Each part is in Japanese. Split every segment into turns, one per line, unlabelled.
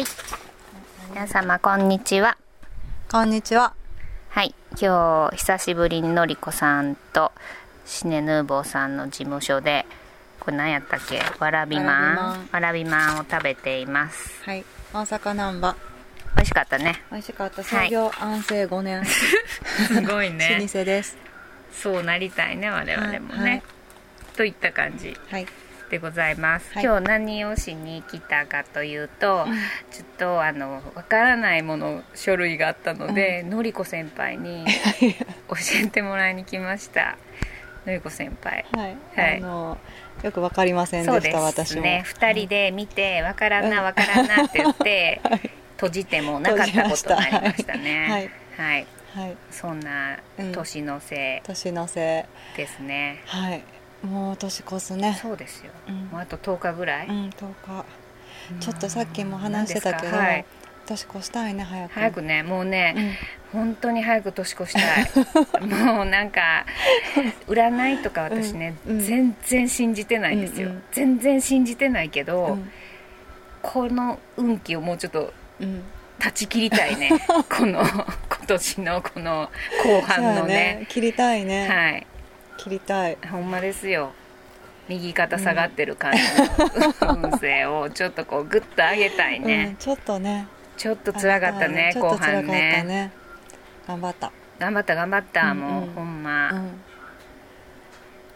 はい。皆様、こんにちは。
こんにちは。
はい。今日、久しぶりにのりこさんと、シネヌーボーさんの事務所で、これ何やったっけ？わらびまん。わらびまんを食べています。
はい。大阪難波。
美味しかったね。
美味しかった。
はい
創業安政5年。
すごい
老舗です。
そうなりたいね、我々もね。
はいはい
といった感じ
はい。
でございます。
はい
今日何をしに来たかというと、ちょっとあのわからないもの書類があったので、のりこ先輩に教えてもらいに来ました。のりこ先輩。
はい。
はい
あの、よくわかりませんで
そう
した、
です
私も。
ね。二人で見てわからんなわからんなって言って、閉じてもなかったことになりましたね。はい。
はい。
そんな
うん
年のせ
年のせ
いですね
い。。はい。もう年越すね。
そうですよ。
うん
もうあと10日ぐらい。
うん、10日。ちょっとさっきも話してたけど、
はい
年越したいね、早く。
早くねもうね、
うん。
本当に早く年越したい もうなんか占いとか私ね、
うんうん
全然信じてないんですよ、
うんうん
全然信じてないけど、
うん。
この運気をもうちょっと
うん。
断ち切りたいね この今年のこの後半の
そうや
ね
切りたいね。
はい
切りたい。
ほんまですよ右肩下がってる感じの運勢をちょっとこうグッと上げたい
うん
ね、
ちょっとね。
ちょっと辛かったね後半ね
ね。頑張った。
頑張った頑張った、
うんうん
もうほんま、
うん。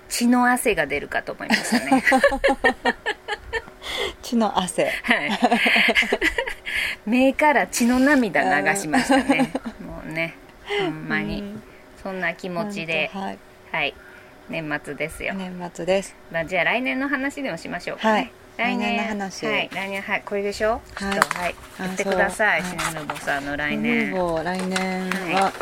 血の汗が出るかと思いましたね
血の汗。
はい目から血の涙流しましたねもうねほんまに、
うん
そんな気持ちで
はい。
はい年末ですよ、
年末です。
まあ、じゃあ来年の話でもしましょうかね、
はい。来年。の話。
はい。来年はい。これでしょ？ちょ
はい
っとはい。
あ
言ってくださいシナヌボさんの来
ム
年
来年
は。
は、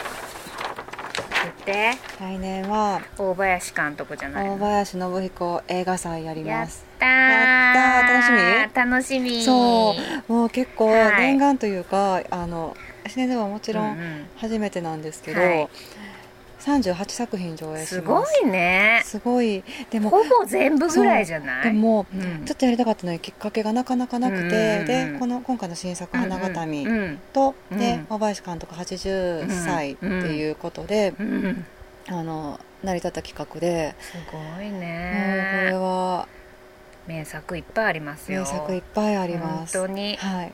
言って。
来年は。
大林監督じゃない
大林信彦映画祭やり
やっ
ます。
たー。
やったー。楽しみ？
楽しみ。
そう、もう結構
はい。
念願というか、あのシネではもちろ
うんん。
初めてなんですけど、
はい
38作品上映します。
すごいね。
すごい。でも
ほぼ全部ぐらいじゃない？
でも、
うん。
ちょっとやりたかったのにきっかけがなかなかなくて、
うんうんうん。
でこの今回の新作「花形見
うんうん
と、
うん。
で大林監督80歳っていうことで、
うんうん
あの成り立った企画で、
すごい
もうこれ
ね
は。
名作いっぱいありますよ。
名作いっぱいあります。
本当に。
はい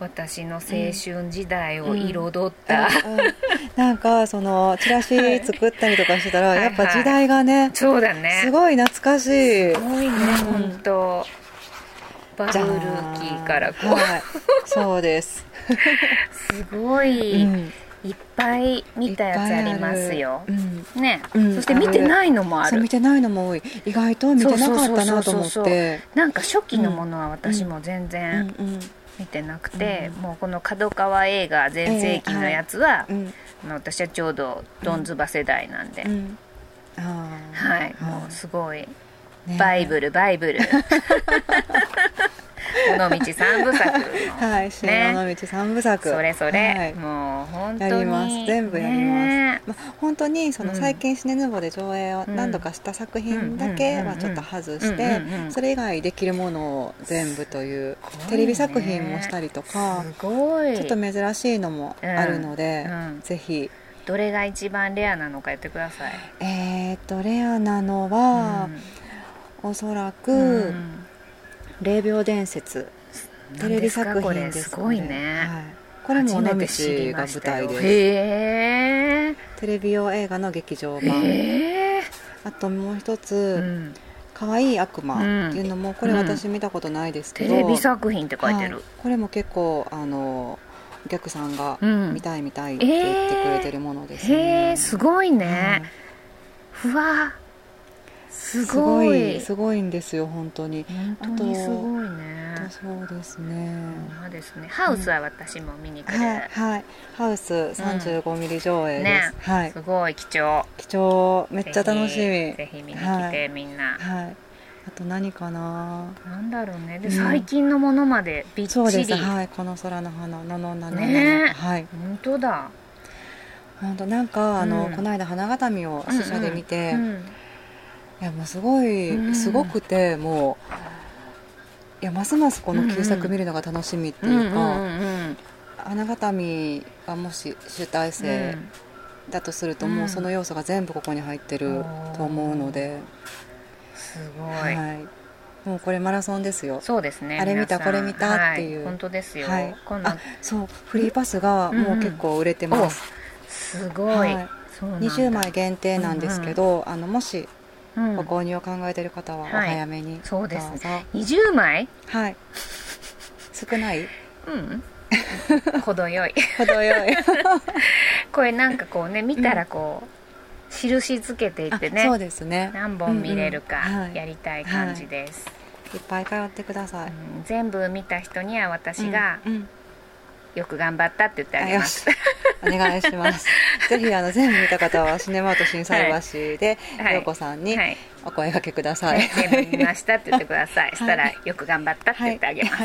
私の青春時代を彩った、
うん。うん。なんかそのチラシ作ったりとかしてたら、
はい。
やっぱ時代がね、
そうだね。
すごい懐かしい。
すごいね、
うん。
本当。バブル期からこう、
はい、そうです、
すごい、
うん。
いっぱい見たやつありますよ。
うん
ね、
うん。
そして見てないのもある。
そう見てないのも多い。意外と見てなかったなと思って。
なんか初期のものは私も全
うん
然
うん
見てなくて、
うん。
もうこの角川映画全盛期のやつは、
うん。
あの私はちょうどドンズバ世代なんで、はい、もうすごい、
ね。
バイブルバイブル 尾道三部作の、
はい新
ね
尾道三部作。
それそれ、
はい。
もう本当に。
やります。全部やります。
ね。
まあ、本当にその
うん。
最近シネヌーボーで上映を何度かした作品だけはちょっと外してそれ以外できるものを全部というテレビ作品もしたりとか
すごい。
ちょっと珍しいのもあるのでぜひ。
どれが一番レアなのか言ってください。
えーとレアなのはおそらく「霊廟伝説」テレビ作品です
すごいね、
はい。これも尾道が舞台で。す
へえ
テレビ用映画の劇場版。あともう一
う
つ
ん「
可愛い悪魔」っていうのもこれ私見たことないですけど、
テレビ作品って書いてる、
はい。これも結構あのお客さんが
うん。
見たい見たいって言ってくれてるものですね、
へえすごいね、ふわす
すご
ごい。
いすごいんですよ本当に。
本当にすごいね。
そうですね。
ほんまですね。ハウスは私も見に来る、
はいはい。ハウス35ミリ上映です、
ね。
はい。
すごい貴重。
貴重。めっちゃ楽しみ。
ぜひぜひ見に来て、
はい。
みんな。
はい。あと何かな？
なんだろうね。で、
うん。
最近のものまでびっちり。
そうです。はい。この空の花。ののなの。
ね。
はい。
本当だ。
本当。なんかあの、
うん。
この間花形見を試写で見て、
うんうん
いやもうすごい、
うん。
すごくてもういやますますこの旧作見るのが楽しみっていうか、
うんうんうん
花形見がもし集大成だとすると、もうその要素が全部ここに入ってると思うので、
すごい、
はい、もうこれマラソンですよ。
そうですね。
あれ見たこれ見たっていう。
はい。本当ですよ、
はい、
今度
あそう。フリーパスがもう結構売れてます、
すごい、
はい。
そうなんだ。
20枚限定なんですけど、あのもし
うん
ご購入を考えている方はお早めに。
そうです
どうぞ。
20枚？
はい。少ない？
うん。程よい。
程よい。
これなんかこうね見たらこう、印つけていってね
あそうですね。
何本見れるか
うんうん。はい。
やりたい感じです、
い。っぱい通ってください、
うん。全部見た人には私が
うんうん。
よく頑張ったって言ってあげます、
お願いします。ぜひあの全部見た方はシネマート心斎橋で
はい。
陽子さんに
はい。
お声掛けください、
ね全部見ましたって言ってください、
い
したらよく頑張ったって言ってあげます、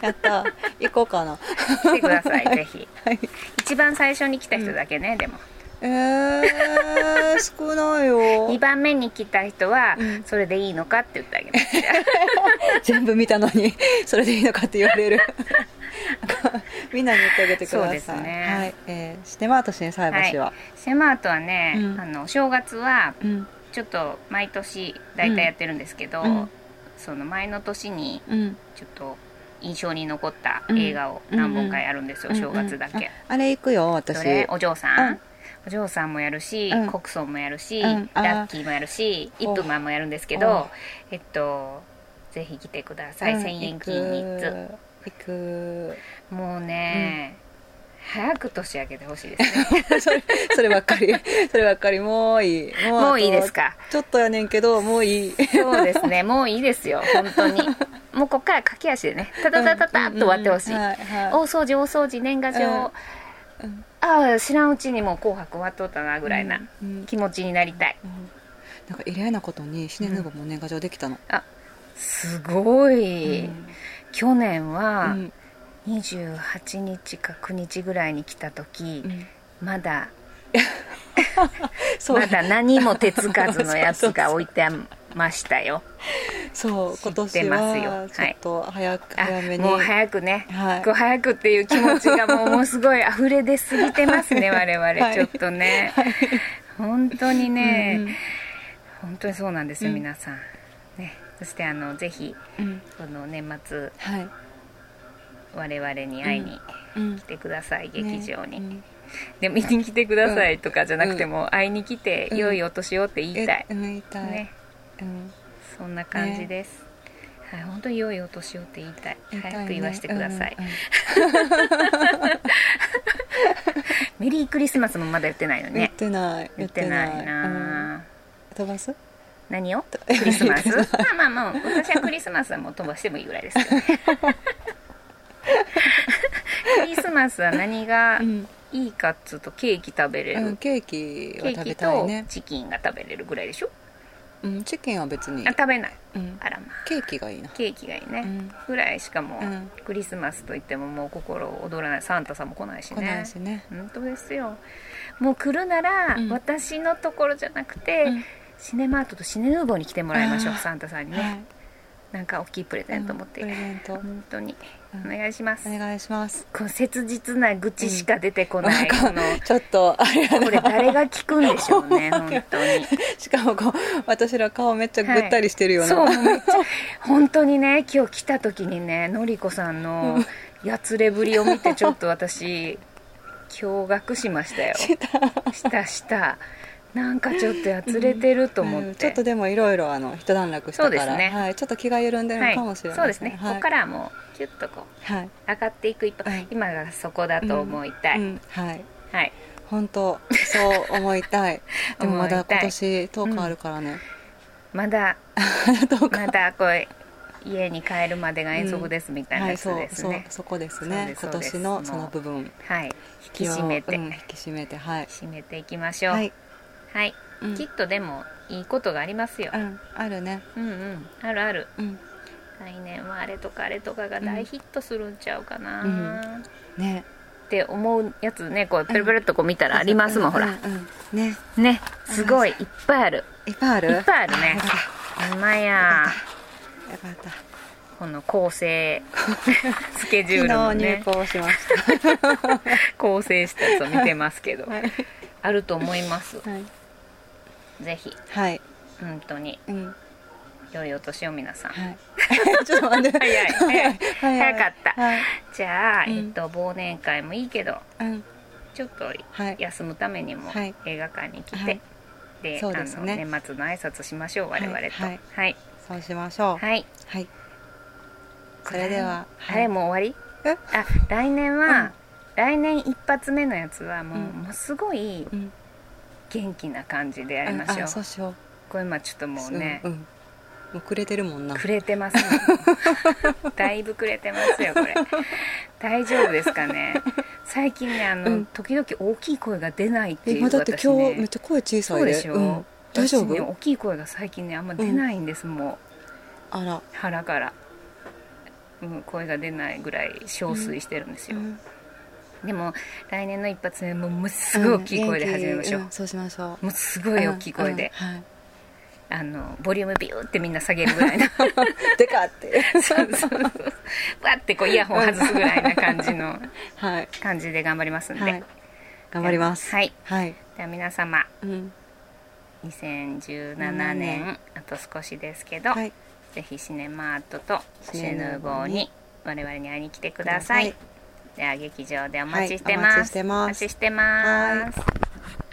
やった行こうかな。
来てください ぜひ。
はい。
一番最初に来た人だけね、でも。
えー、少ないよ。
2番目に来た人は
うん。
それでいいのかって言ってあげます。
全部見たのにそれでいいのかって言われるみんなに言ってあげてください。
そうですね。
はい。えー、シネマート心斎橋は、
セマートはね、
うん。
あの正月は
うん。
ちょっと毎年大体やってるんですけど、
うん。
その前の年に
うん。
ちょっと印象に残った映画を何本かやるんですよ、
うん
正月だけ、
うんああれ行くよ私。
お嬢さん、
うん。
お嬢さんもやるし、
うん。
コクソンもやるし、
うん。
ラッキーもやるしイップマンもやるんですけ
お
どえっとぜひ来てください、
うん。
1000円均一
行く。
もうね、早く年明けてほしいですね。
それそればっかり。そればっかり。もういい。も
もういいです
か？
か
ちょっとやねんけどもういい。
そうですね。もういいですよ。本当に。もうこっから駆け足でね。タタタタタッと終わってほしい、
うんうんはいはい。
大掃除大掃除年賀状、
うん。うん。
ああ知らんうちにもう「紅白」終わっとったなぐらいな
うんうん。
気持ちになりたい、
うん。なんか異例なことにシネヌーボーも年賀状できたの、
あすごい、
うん
去年
う
は
ん
28日か9日ぐらいに来た時、
うん。
まだ まだ何も手つかずのやつが 置いてましたよ。
そう今年はちょっと早く、
あ
早めに。
もう早くね、
はい。
早くっていう気持ちがもうもうすごい溢れ出すぎてますね 我々、
はい。
ちょっとね、本当にね、
うん。
本当にそうなんですよ、
うん。
皆さん。ねそしてあのぜひ
うん。
この年末
はい、
我々に会いに
うん。
来てください、劇場に、
ね
で見に来てくださいとかじゃなくても、会いに来て
うん。
良いお年をって言いたい、
えうん言いたい、
ね。
うん。
そんな感じです、はい本当に良いお年をって言いたい。早く言わせてください、
うんうん。
メリークリスマスもまだ言ってないの
言っ
ね
てない。
言ってないな、
うん。飛ばす？
何を？クリスマス？まあまあまあ私はクリスマスはもう飛ばしてもいいぐらいですけど。ねクリスマスは何が
うん
いいかっつうとケーキ食べれる、
うんケーキは食べ
ケーキと
たいね、
チキンが食べれるぐらいでしょ？
うん、チキンは別に。
あ、食べない。
うん、
あらまあ。
ケーキがいいな。
ケーキがいいね、
うん。
ぐらいしかもう、
うん。
クリスマスといってももう心躍らない。サンタさんも来ないしね。
来ないしね。
本当ですよ。もう来るなら、
うん。
私のところじゃなくて、
うん
シネマートとシネヌーボーに来てもらいましょうサンタさんにね、
はい。
なんか大きいプレゼント持って、
うんプレゼント。
本当に。
うん。
お願いします、
お願いします。
こう切実な愚痴しか出てこない、この。
ちょっとあれや
これ
な
誰が聞くんでしょうね 本当に。
しかもこう私ら顔めっちゃぐったりしてるよな、
はい。そうめっちゃ本当にね今日来た時にねのりこさんのやつれぶりを見てちょっと私驚愕しましたよ。したしたなんかちょっとやつれてると思って、
うんちょっとでもいろいろあの一段落したから、
ね。
はい、ちょっと気が緩んでるのかもしれない。
そうですね、
はい。
ここからはもうキュッとこう
はい、
上がっていく一歩、
はい。
今がそこだと思いたい、
うん。はい。
はい。
本当そう思いたい。でもまだ今年10日あるからね、
まだ
10日
まだこれ家に帰るまでが遠足ですみたいなやつですね、
そこですね。今年のその部分。
はい。引き締めて、
引き締めてはい。
締めていきましょう。
は
はい、
い、うん。
きっとでもいいことがありますよ、
うん。あるね。
うんうん。あるある。
うん。
来年はあれとかあれとかが大ヒットするんちゃうかな、
うん。ね。
って思うやつねこうペルペルっとこう見たらありますもん、ほら。
ね。
ね。すごい。いっぱいある。
いっぱいある？
いっぱいあるね。ほんまや。
よかった。
ほこの構成 スケジュールも
昨日入
ね
校しました。
構成したやつを見てますけど、
はい。
あると思います。
はい、
ぜひ。
はい。
本当に。
うん。
良いお年を皆さん、
はい。ちょっと待って。
早い。早い。早かった。
はい。
じゃあ、
うん。
えっと、忘年会もいいけど
うん。
ちょっと
はい。
休むためにも
はい。
映画館に来て、
はい。
で
ね。
あの年末の挨拶しましょう我々と。
はい。はい。
はい、
そうしましょう。
はい。
はい。それでは
あれもう終わり？
え？
あ来年は、
うん。
来年一発目のやつはもう,、
うん。
もうすごい
うん
元気な感じでやりましょう、
あそうしよう。
これまあちょっともうね、
うんうん。もうくれてるもんな。
くれてますね。だいぶくれてますよこれ。大丈夫ですかね？最近ねあの、
うん。
時々大きい声が出ないっていう
えまだって今日めっちゃ声小さい。で
しょ、
ん。大丈夫？
私ね大きい声が最近ねあんま出ないんです、もう。
あら。
腹から、うん、声が出ないぐらい憔悴してるんですよ、
うん
でも来年の一発目もうもうすごい大きい声で始めましょう、
ん元気。んそうしましょう。
もうすごい大きい声で、
うんうんはい。
あのボリュームビューってみんな下げるぐらいの。
でかって。
そうそう。そうわってこうイヤホン外すぐらいな感じの
はい。
感じで頑張りますんで、
はい。頑張ります。
はい。
はい。
では皆様
うん。
2017年あと少しですけど、
はい。
ぜひシネマートとシ
シネ
ヌーボーに我々に会いに来てください、では劇場でお待ちして
はいお
ます、
待ちしてます。
お待ちしてます